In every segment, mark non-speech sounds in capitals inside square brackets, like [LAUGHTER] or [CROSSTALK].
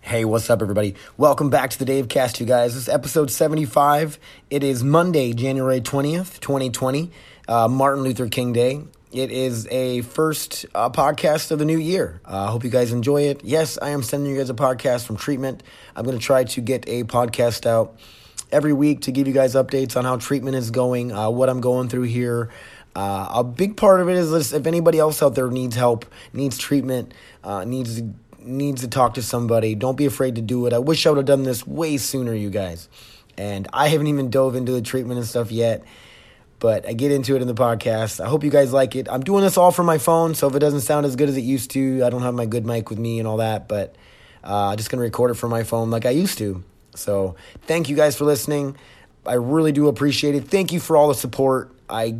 Hey, what's up, everybody? Welcome back to the Dave Cast, you guys. This is episode 75. It is Monday, January 20th, 2020, uh, Martin Luther King Day. It is a first uh, podcast of the new year. I uh, hope you guys enjoy it. Yes, I am sending you guys a podcast from treatment. I'm going to try to get a podcast out every week to give you guys updates on how treatment is going, uh, what I'm going through here. Uh, a big part of it is this, if anybody else out there needs help, needs treatment, uh, needs needs to talk to somebody, don't be afraid to do it. I wish I would have done this way sooner, you guys. And I haven't even dove into the treatment and stuff yet, but I get into it in the podcast. I hope you guys like it. I'm doing this all from my phone, so if it doesn't sound as good as it used to, I don't have my good mic with me and all that, but uh, I'm just going to record it from my phone like I used to. So thank you guys for listening. I really do appreciate it. Thank you for all the support. I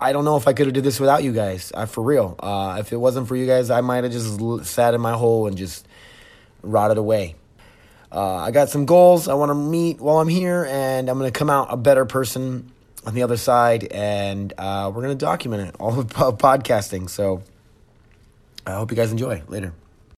I don't know if I could have did this without you guys. Uh, for real. Uh, if it wasn't for you guys, I might have just sat in my hole and just rotted away. Uh, I got some goals I want to meet while I'm here, and I'm going to come out a better person on the other side, and uh, we're going to document it all of podcasting. So I hope you guys enjoy. Later.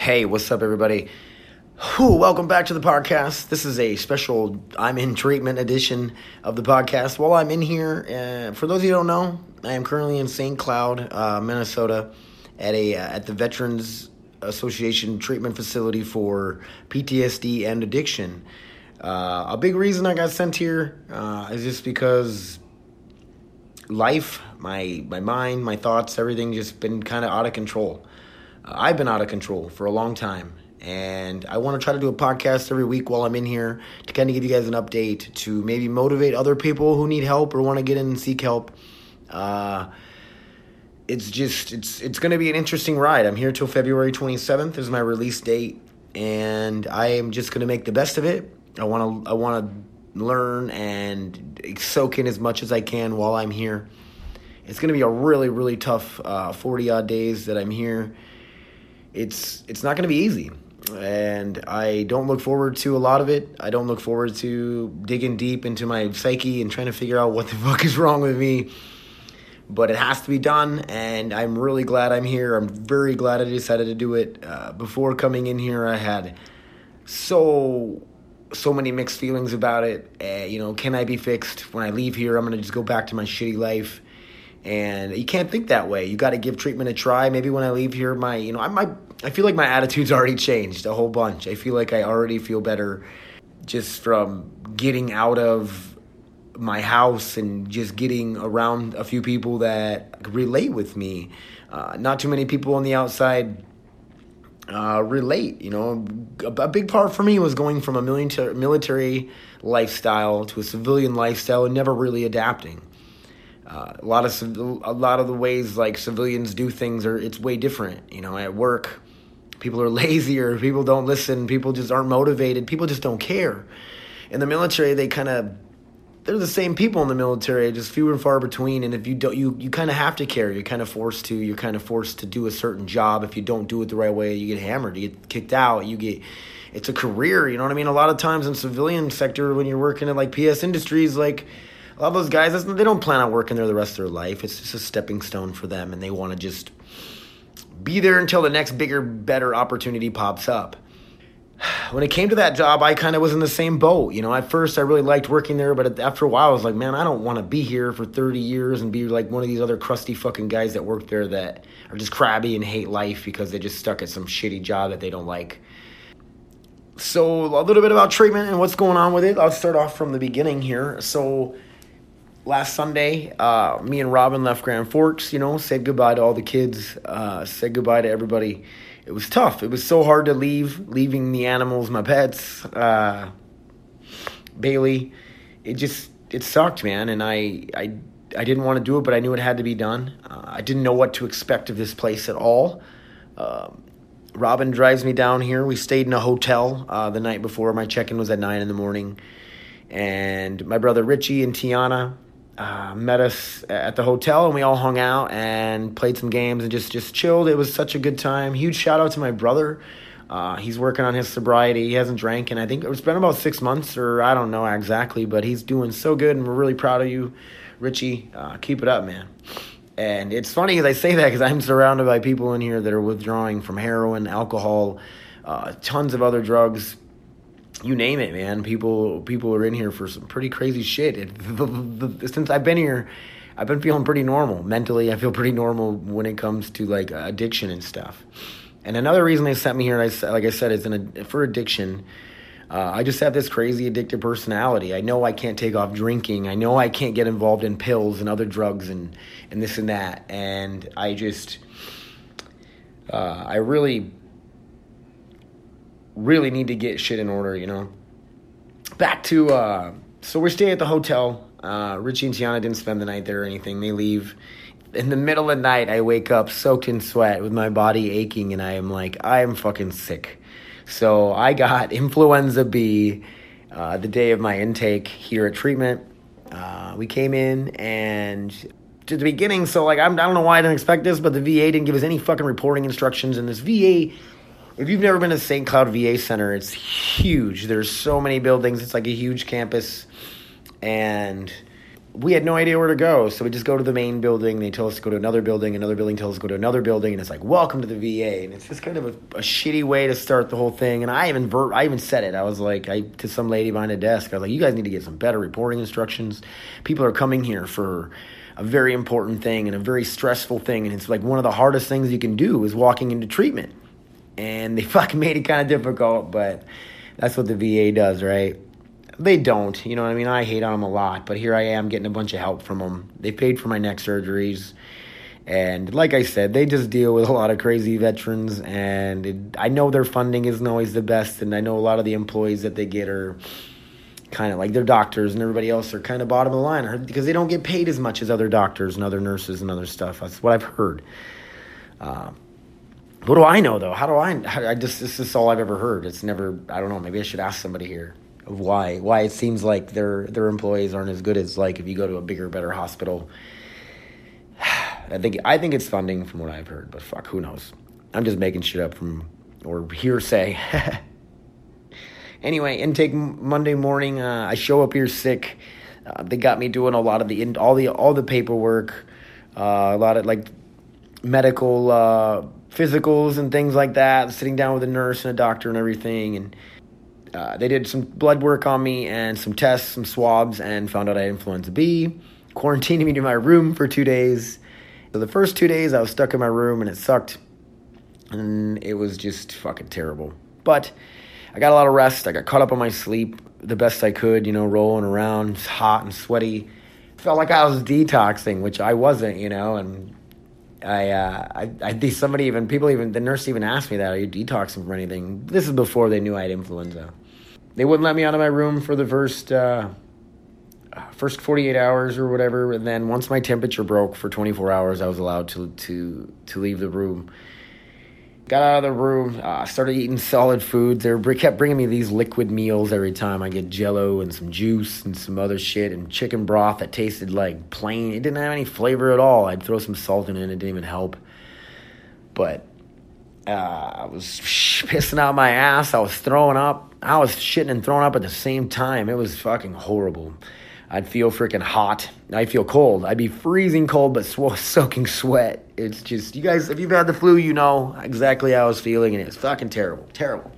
Hey, what's up, everybody? Whew, welcome back to the podcast. This is a special I'm in treatment edition of the podcast. While I'm in here, uh, for those of you who don't know, I am currently in St. Cloud, uh, Minnesota, at a uh, at the Veterans Association treatment facility for PTSD and addiction. Uh, a big reason I got sent here uh, is just because life, my my mind, my thoughts, everything just been kind of out of control. Uh, I've been out of control for a long time, and I want to try to do a podcast every week while I'm in here to kind of give you guys an update to maybe motivate other people who need help or want to get in and seek help. Uh, it's just it's it's going to be an interesting ride. I'm here till February 27th is my release date, and I am just going to make the best of it. I want to I want to learn and soak in as much as I can while I'm here. It's going to be a really really tough 40 odd days that I'm here. It's it's not going to be easy, and I don't look forward to a lot of it. I don't look forward to digging deep into my psyche and trying to figure out what the [LAUGHS] fuck is wrong with me. But it has to be done and i'm really glad i'm here. I'm very glad i decided to do it. Uh, before coming in here i had so so many mixed feelings about it. Uh, you know can i be fixed? When i leave here i'm going to just go back to my shitty life and you can't think that way you got to give treatment a try maybe when i leave here my you know i might i feel like my attitude's [LAUGHS] already changed a whole bunch i feel like i already feel better just from getting out of my house and just getting around a few people that relate with me. Uh, not too many people on the outside uh, relate. You know, a, a, big part for me was going from a military, military lifestyle to a civilian lifestyle and never really adapting. Uh, a lot of a lot of the ways like civilians do things are it's way different. You know, at work, people are [LAUGHS] lazier. People don't listen. People just aren't motivated. People just don't care. In the military, they kind of they're the same people in the military, just few and far between. And if you don't, you, you kind of have to care. You're kind of forced to. You're kind of forced to do a certain job. If you don't do it the right way, you get hammered. You get kicked out. You get. It's a career. You know what I mean? A lot of times in civilian sector, when you're working at like PS Industries, like a lot of those guys, they don't plan on working there the rest of their life. It's just a stepping stone for them, and they want to just be there until the next bigger, better opportunity pops up [SIGHS] when it came to that job, I kind of was in the same boat. You know, at first I really liked working there, but after a while I was like, man, I don't want to be here for 30 years and be like one of these other crusty fucking guys that work there that are just crabby and hate life because they just stuck at some shitty job that they don't like. So, a little bit about treatment and what's going on with it. I'll start off from the beginning here. So, last Sunday, uh, me and Robin left Grand Forks, you know, said goodbye to all the kids, uh, said goodbye to everybody it was tough. It was so hard to leave, leaving the animals, my pets, uh, Bailey. It just it sucked, man, and I I I didn't want to do it, but I knew it had to be done. Uh, I didn't know what to expect of this place at all. Um, Robin drives me down here. We stayed in a hotel uh, the night before. My check in was at 9 in the morning. And my brother Richie and Tiana uh, met us at the hotel and we all hung out and played some games and just, just chilled. It was such a good time. Huge shout out to my brother. Uh, he's working on his sobriety. He hasn't drank, and I think it's been about six months, or I don't know exactly, but he's doing so good, and we're really proud of you, Richie. Uh, keep it up, man. And it's funny as I say that because I'm surrounded by people in here that are withdrawing from heroin, alcohol, uh, tons of other drugs. You name it, man. People people are in here for some pretty crazy shit. It, [LAUGHS] since I've been here, I've been feeling pretty normal mentally. I feel pretty normal when it comes to like addiction and stuff. And another reason they sent me here, like I said, is for addiction. Uh, I just have this crazy addictive personality. I know I can't take off drinking. I know I can't get involved in pills and other drugs and, and this and that. And I just, uh, I really, really need to get shit in order, you know? Back to, uh, so we're staying at the hotel. Uh, Richie and Tiana didn't spend the night there or anything. They leave in the middle of the night, I wake up soaked in sweat with my body aching, and I am like, I am fucking sick. So I got [LAUGHS] influenza B uh, the day of my intake here at treatment. Uh, we came in and to the beginning, so like I'm, I don't know why I didn't expect this, but the VA didn't give us any fucking reporting instructions. And this VA, if you've never been to St. Cloud VA Center, it's huge. There's so many buildings. It's like a huge campus, and we had no idea where to go, so we just go to the main building. They tell us to go to another building. Another building tells us to go to another building, and it's like, "Welcome to the VA." And it's just kind of a, a shitty way to start the whole thing. And I even ver- I even said it. I was like, I to some lady behind a desk. I was like, "You guys need to get some better reporting instructions. People are coming here for." A very important thing and a very stressful thing, and it's like one of the hardest things you can do is walking into treatment. And they [LAUGHS] fucking made it kind of difficult, but that's what the VA does, right? They don't. You know what I mean? I hate on them a lot, but here I am getting a bunch of help from them. They paid for my neck surgeries. And like I said, they just deal with a lot of crazy veterans. And it, I know their funding isn't always the best. And I know a lot of the employees that they get are kind of like their doctors and everybody else are kind of bottom of the line because they don't get paid as much as other doctors and other nurses and other stuff. That's what I've heard. Uh, what do I know though? How do I? I just this is all I've ever heard. It's never. I don't know. Maybe I should ask somebody here of why why it seems like their their employees aren't as good as like if you go to a bigger, better hospital. [SIGHS] I think I think it's funding from what I've heard, but fuck, who knows? I'm just making shit up from or hearsay. [LAUGHS] anyway, intake Monday morning. Uh, I show up here sick. Uh, they got me doing a lot of the all the all the paperwork, uh, a lot of like medical uh, physicals and things like that. Sitting down with a nurse and a doctor and everything, and uh, they did some blood work on me and some tests, some swabs, and found out I had influenza B. Quarantined me to my room for two days. So the first two days I was stuck in my room and it sucked, and it was just fucking terrible. But I got a lot of rest. I got caught up on my sleep the best I could. You know, rolling around, hot and sweaty. Felt like I was detoxing, which I wasn't. You know, and I, uh, I, I, somebody even, people even, the nurse even asked me that, are you detoxing from anything? This is before they knew I had influenza. They wouldn't let me out of my room for the first, uh, first 48 hours or whatever. And then once my temperature broke for 24 hours, I was allowed to, to, to leave the room. Got out of the room, uh, started eating solid foods. They kept bringing me these liquid meals every time. I get jello and some juice and some other shit and chicken broth that tasted like plain. It didn't have any flavor at all. I'd throw some salt in it, and it didn't even help. But uh, I was [LAUGHS] pissing out my ass. I was throwing up. I was shitting and throwing up at the same time. It was fucking horrible. I'd feel freaking hot. I'd feel cold. I'd be freezing cold, but sw- [LAUGHS] soaking sweat. It's just, you guys, if you've had the flu, you know exactly how I was feeling, and it's fucking terrible. Terrible.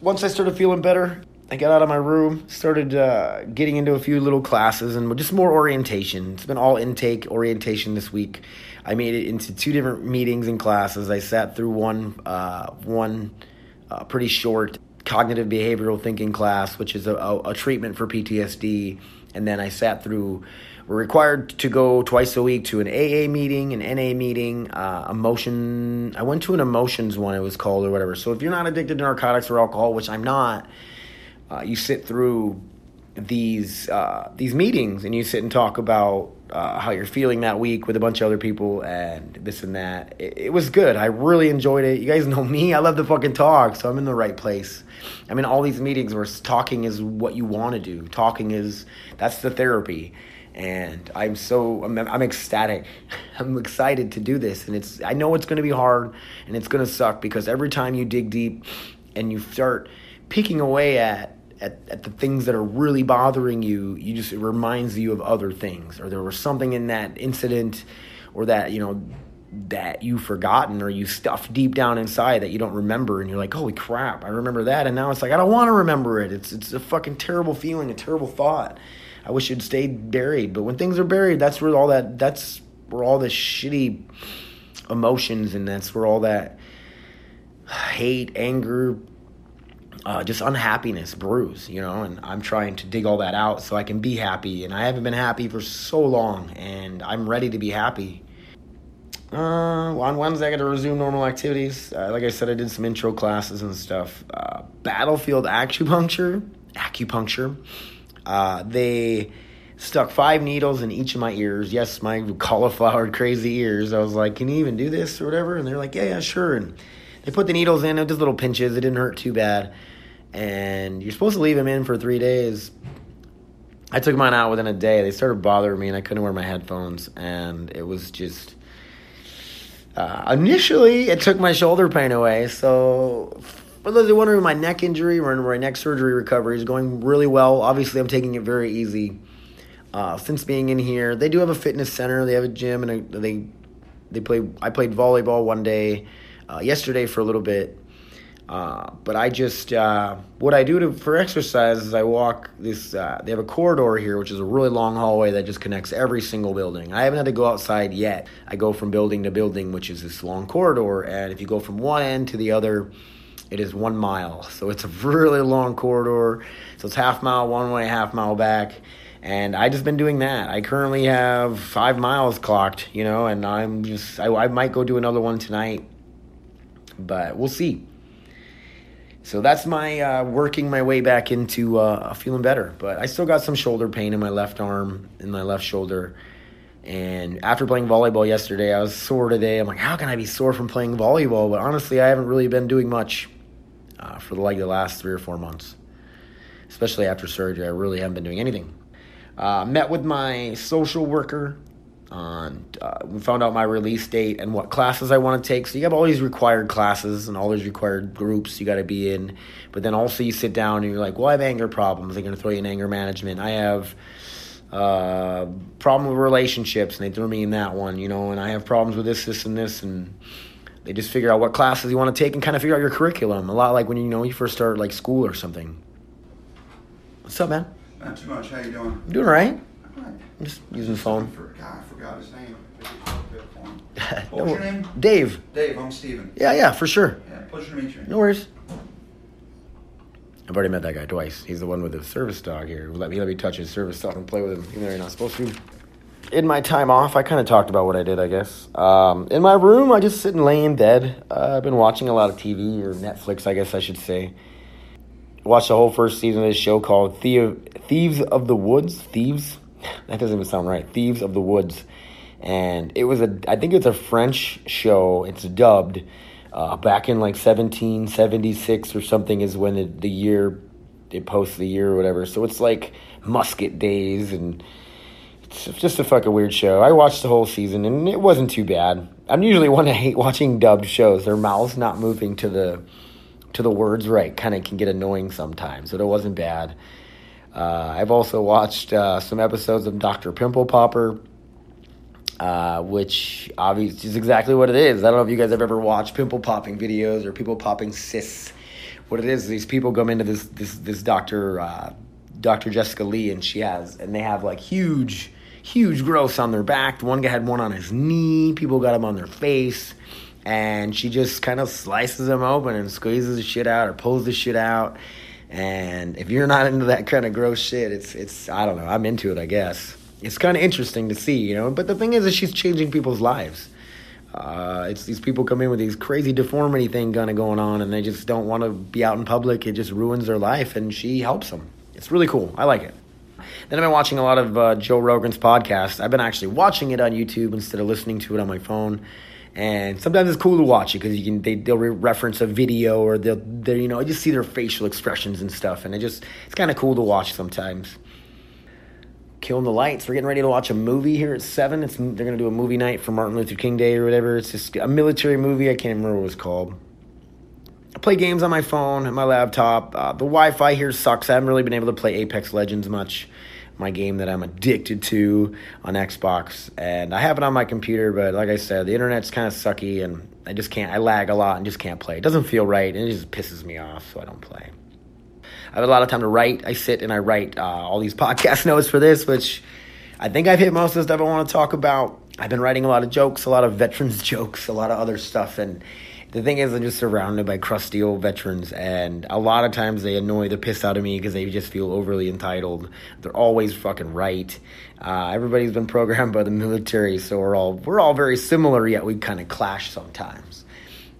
Once I started feeling better, I got out of my room, started uh, getting into a few little classes and just more orientation. It's been all intake orientation this week. I made it into two different meetings and classes. I sat through one, uh, one uh, pretty short cognitive behavioral thinking class, which is a, a, treatment for PTSD. And then I sat through, we're required to go twice a week to an AA meeting, an NA meeting, uh, emotion. I went to an emotions one, it was called, or whatever. So if you're not addicted to narcotics or alcohol, which I'm not, uh, you sit through these uh, these meetings and you sit and talk about uh, how you're feeling that week with a bunch of other people and this and that. It, it was good. I really enjoyed it. You guys know me. I love to fucking talk, so I'm in the right place. I'm in all these meetings where talking is what you want to do. Talking is that's the therapy, and I'm so I'm, I'm ecstatic. [LAUGHS] I'm excited to do this, and it's I know it's going to be hard and it's going to suck because every time you dig deep and you start picking away at at, at the things that are really bothering you, you just it reminds you of other things, or there was something in that incident, or that you know that you've forgotten or you stuffed deep down inside that you don't remember, and you're like, holy crap, I remember that, and now it's like I don't want to remember it. It's it's a fucking terrible feeling, a terrible thought. I wish it stayed buried, but when things are buried, that's where all that that's where all the shitty emotions and that's where all that hate, anger, uh, just unhappiness brews, you know, and I'm trying to dig all that out so I can be happy. And I haven't been happy for so long, and I'm ready to be happy. Uh, on Wednesday, I got to resume normal activities. Uh, like I said, I did some intro classes and stuff. Uh, battlefield acupuncture, acupuncture. Uh, they stuck five needles in each of my ears. Yes, my cauliflower crazy ears. I was like, "Can you even do this or whatever?" And they're like, "Yeah, yeah, sure." And they put the needles in. It was just little pinches. It didn't hurt too bad. And you're supposed to leave them in for three days. I took mine out within a day. They started bothering me, and I couldn't wear my headphones. And it was just. Uh, initially, it took my shoulder pain away. So, for those who are wondering, my neck injury or my neck surgery recovery is going really well. Obviously, I'm taking it very easy. Uh, since being in here, they do have a fitness center. They have a gym, and they they play. I played volleyball one day, uh, yesterday for a little bit. Uh, but I just uh, what I do to, for exercise is I walk this. Uh, they have a corridor here, which is a really long hallway that just connects every single building. I haven't had to go outside yet. I go from building to building, which is this long corridor, and if you go from one end to the other, it is one mile. So it's a [LAUGHS] really long corridor. So it's half mile one way, half mile back. And I just been doing that. I currently have five miles clocked, you know, and I'm just I, I might go do another one tonight, but we'll see. So that's my uh, working my way back into uh, feeling better. But I still got some shoulder pain in my left arm, in my left shoulder. And after playing volleyball yesterday, I was sore today. I'm like, how can I be sore from playing volleyball? But honestly, I haven't really been doing much uh, for like the last three or four months, especially after surgery. I really haven't been doing anything. Uh, met with my social worker on uh, we found out my release date and what classes I want to take. So you have all these required classes and all these required groups you got to be in. But then also you sit down and you're like, well, I have anger problems. They're going to throw you in anger management. I have uh, problem with relationships, and they threw me in that one, you know. And I have problems with this, this, and this, and they just figure out what classes you want to take and kind of figure out your curriculum. A lot like when you know you first start like school or something. What's up, man? Not too much. How you doing? Doing all right? Right. I'm just using the phone. For, God, I forgot his name. I think it's up there for him. No, What's your name? Dave. Dave. I'm Steven. Yeah, yeah, for sure. Yeah, pleasure to meet you. No worries. I've already met that guy twice. He's the one with the service dog here. Let me let me touch his service dog and play with him, even though you're not supposed to. In my time off, I kind of talked about what I did. I guess um, in my room, I just sit and lay in bed. Uh, I've been watching a lot of TV or Netflix, I guess I should say. Watched the whole first season of this show called Thie- Thieves of the Woods. Thieves? That doesn't even sound right. Thieves of the Woods. And it was a, I think it's a French show. It's dubbed. Uh, back in like 1776 or something is when it, the year, it posts the year or whatever. So it's like musket days and it's just a fucking weird show. I watched the whole season and it wasn't too bad. I'm usually one to hate watching dubbed shows. Their mouths not moving to the to the words right kind of can get annoying sometimes, but it wasn't bad. Uh, I've also watched uh, some episodes of Dr. Pimple Popper, uh, which obviously is exactly what it is. I don't know if you guys have ever watched pimple popping videos or people popping cysts. What it is, these people come into this this this doctor, uh, Dr. Jessica Lee, and she has, and they have like huge, huge growths on their back. One guy had one on his knee. People got them on their face and she just kind of slices them open and squeezes the shit out or pulls the shit out. And if you're not into that kind of gross shit, it's it's I don't know. I'm into it, I guess. It's kind of interesting to see, you know. But the thing is, that she's changing people's lives. Uh, it's these people come in with these crazy deformity thing kind of going on, and they just don't want to be out in public. It just ruins their life, and she helps them. It's really cool. I like it. then I've been watching a lot of uh, Joe Rogan's podcast. I've been actually watching it on YouTube instead of listening to it on my phone. And sometimes it's cool to watch it because you can they, they'll re- reference a video or they'll they you know just see their facial expressions and stuff, and it just it's kind of cool to watch sometimes. Killing the Lights. We're getting ready to watch a movie here at seven. It's they're gonna do a movie night for Martin Luther King Day or whatever. It's just a military movie. I can't remember what it was called. I play games on my phone and my laptop. Uh, the Wi-Fi here sucks. I haven't really been able to play Apex Legends much. My game that I'm addicted to on Xbox, and I have it on my computer. But like I said, the internet's kind of sucky, and I just can't. I lag a lot and just can't play. It doesn't feel right, and it just pisses me off, so I don't play. I have a lot of time to write. I sit and I write uh, all these [LAUGHS] podcast notes for this, which I think I've hit most of the stuff I want to talk about. I've been writing a lot of jokes, a lot of veterans [LAUGHS] jokes, a lot of other stuff, and the thing is, I'm just surrounded by crusty old veterans, and a lot of times they annoy the piss out of me because they just feel overly entitled. They're always fucking right. Uh, everybody's been programmed by the military, so we're all we're all very similar, yet we kind of clash sometimes.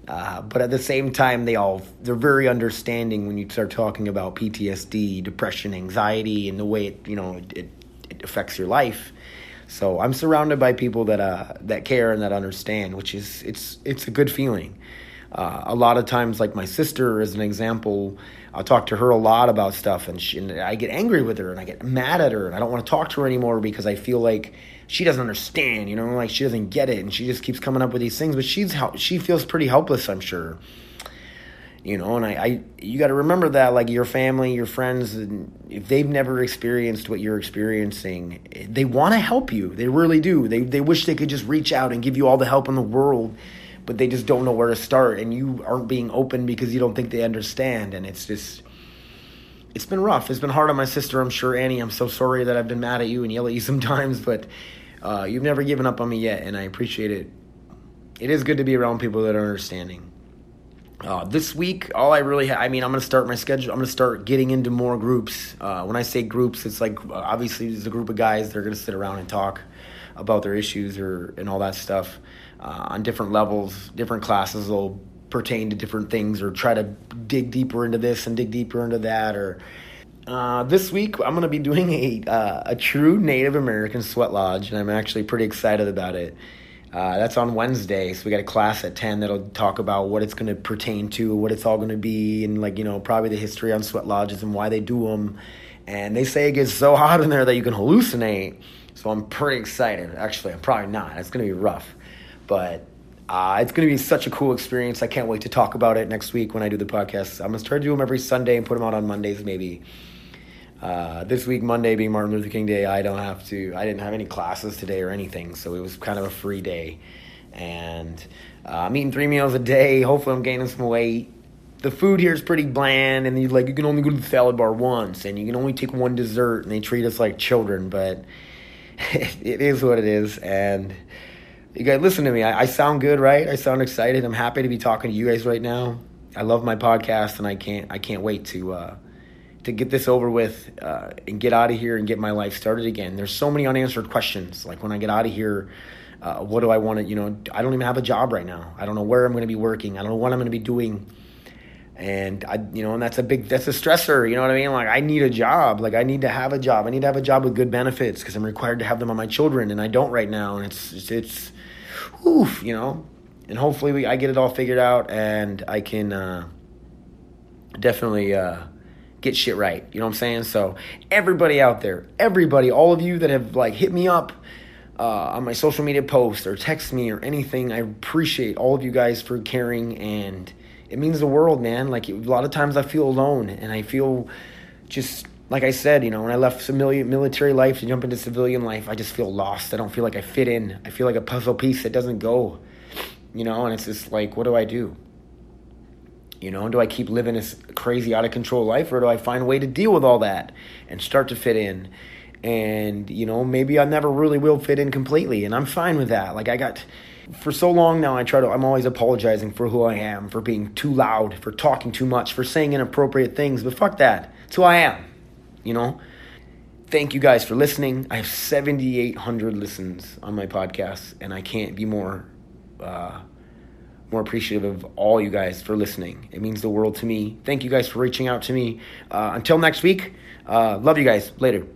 Uh, but at the same time, they all they're very understanding when you start talking about PTSD, depression, anxiety, and the way it you know it, it affects your life. So I'm surrounded by people that uh, that care and that understand, which is it's it's a good feeling. Uh, a lot of times, like my sister, as an example, I'll talk to her a lot about stuff, and, she, and I get angry with her, and I get mad at her, and I don't want to talk to her anymore because I feel like she doesn't understand, you know, like she doesn't get it, and she just keeps coming up with these things. But she's she feels pretty helpless, I'm sure. You know, and I, I you got to remember that, like your family, your friends, if they've never experienced what you're experiencing, they want to help you. They really do. They they wish they could just reach out and give you all the help in the world but they just don't know where to start and you aren't being open because you don't think they understand and it's just it's been rough it's been hard on my sister i'm sure annie i'm so sorry that i've been mad at you and yell at you [LAUGHS] sometimes but uh, you've never given up on me yet and i appreciate it it is good to be around people that are understanding uh, this week all i really ha- i mean i'm going to start my schedule i'm going to start getting into more groups uh, when i say groups it's like obviously there's a group of guys that are going to sit around and talk about their issues or and all that stuff uh, on different levels. Different classes will pertain to different things or try to dig deeper into this and dig deeper into that. Or uh, this week, I'm going to be doing a uh, a true Native American sweat lodge, and I'm actually pretty excited about it. Uh, that's on Wednesday, so we got a class at ten that'll talk about what it's going to pertain to, what it's all going to be, and like you know probably the history on sweat lodges and why they do them. And they say it gets so [LAUGHS] hot in there that you can hallucinate. So I'm pretty excited. Actually, I'm probably not. It's going to be rough. But uh, it's going to be such a cool experience. I can't wait to talk about it next week when I do the podcast. I'm going to try to do them every Sunday and put them out on Mondays, maybe. Uh, this week, Monday being Martin Luther King Day, I don't have to. I didn't have any classes today or anything, so it was kind of a free day. And uh, I'm eating three meals a day. Hopefully, I'm gaining some weight. The food here is pretty bland, and you like you can only go to the salad bar once, and you can only take one dessert, and they treat us like children. But [LAUGHS] it is what it is, and you guys listen to me. I, I, sound good, right? I sound excited. I'm happy to be talking to you guys right now. I love my podcast, and I can't I can't wait to uh, to get this over with uh, and get out of here and get my life started again. There's so many unanswered questions. Like when I get out of here, uh, what do I want to? You know, I don't even have a job right now. I don't know where I'm going to be working. I don't know what I'm going to be doing. And I, you know, and that's a big, that's a stressor. You know what I mean? Like I need a job. Like I need to have a job. I need to have a job with good benefits because I'm required to have them on my children, and I don't right now. And it's, it's, it's oof, you know. And hopefully we, I get it all figured out and I can uh, definitely uh, get shit right. You know what I'm saying? So everybody out there, everybody, all of you that have like hit me up uh, on my social media posts or text me or anything, I appreciate all of you guys for caring and it means the world, man. Like a lot of times I feel alone and I feel just like I said, you know, when I left military life to jump into civilian life, I just feel lost. I don't feel like I fit in. I feel like a puzzle piece that doesn't go, you know, and it's just like, what do I do? You know, do I keep living this crazy out of control life or do I find a way to deal with all that and start to fit in? And, you know, maybe I never really will fit in completely and I'm fine with that. Like I got for so long now I try to I'm always apologizing for who I am, for being too loud, for talking too much, for saying inappropriate things, but fuck that. It's who I am you know? Thank you guys for listening. I have 7,800 listens on my podcast, and I can't be more, uh, more appreciative of all you guys for listening. It means the world to me. Thank you guys for reaching out to me. Uh, until next week, uh, love you guys. Later.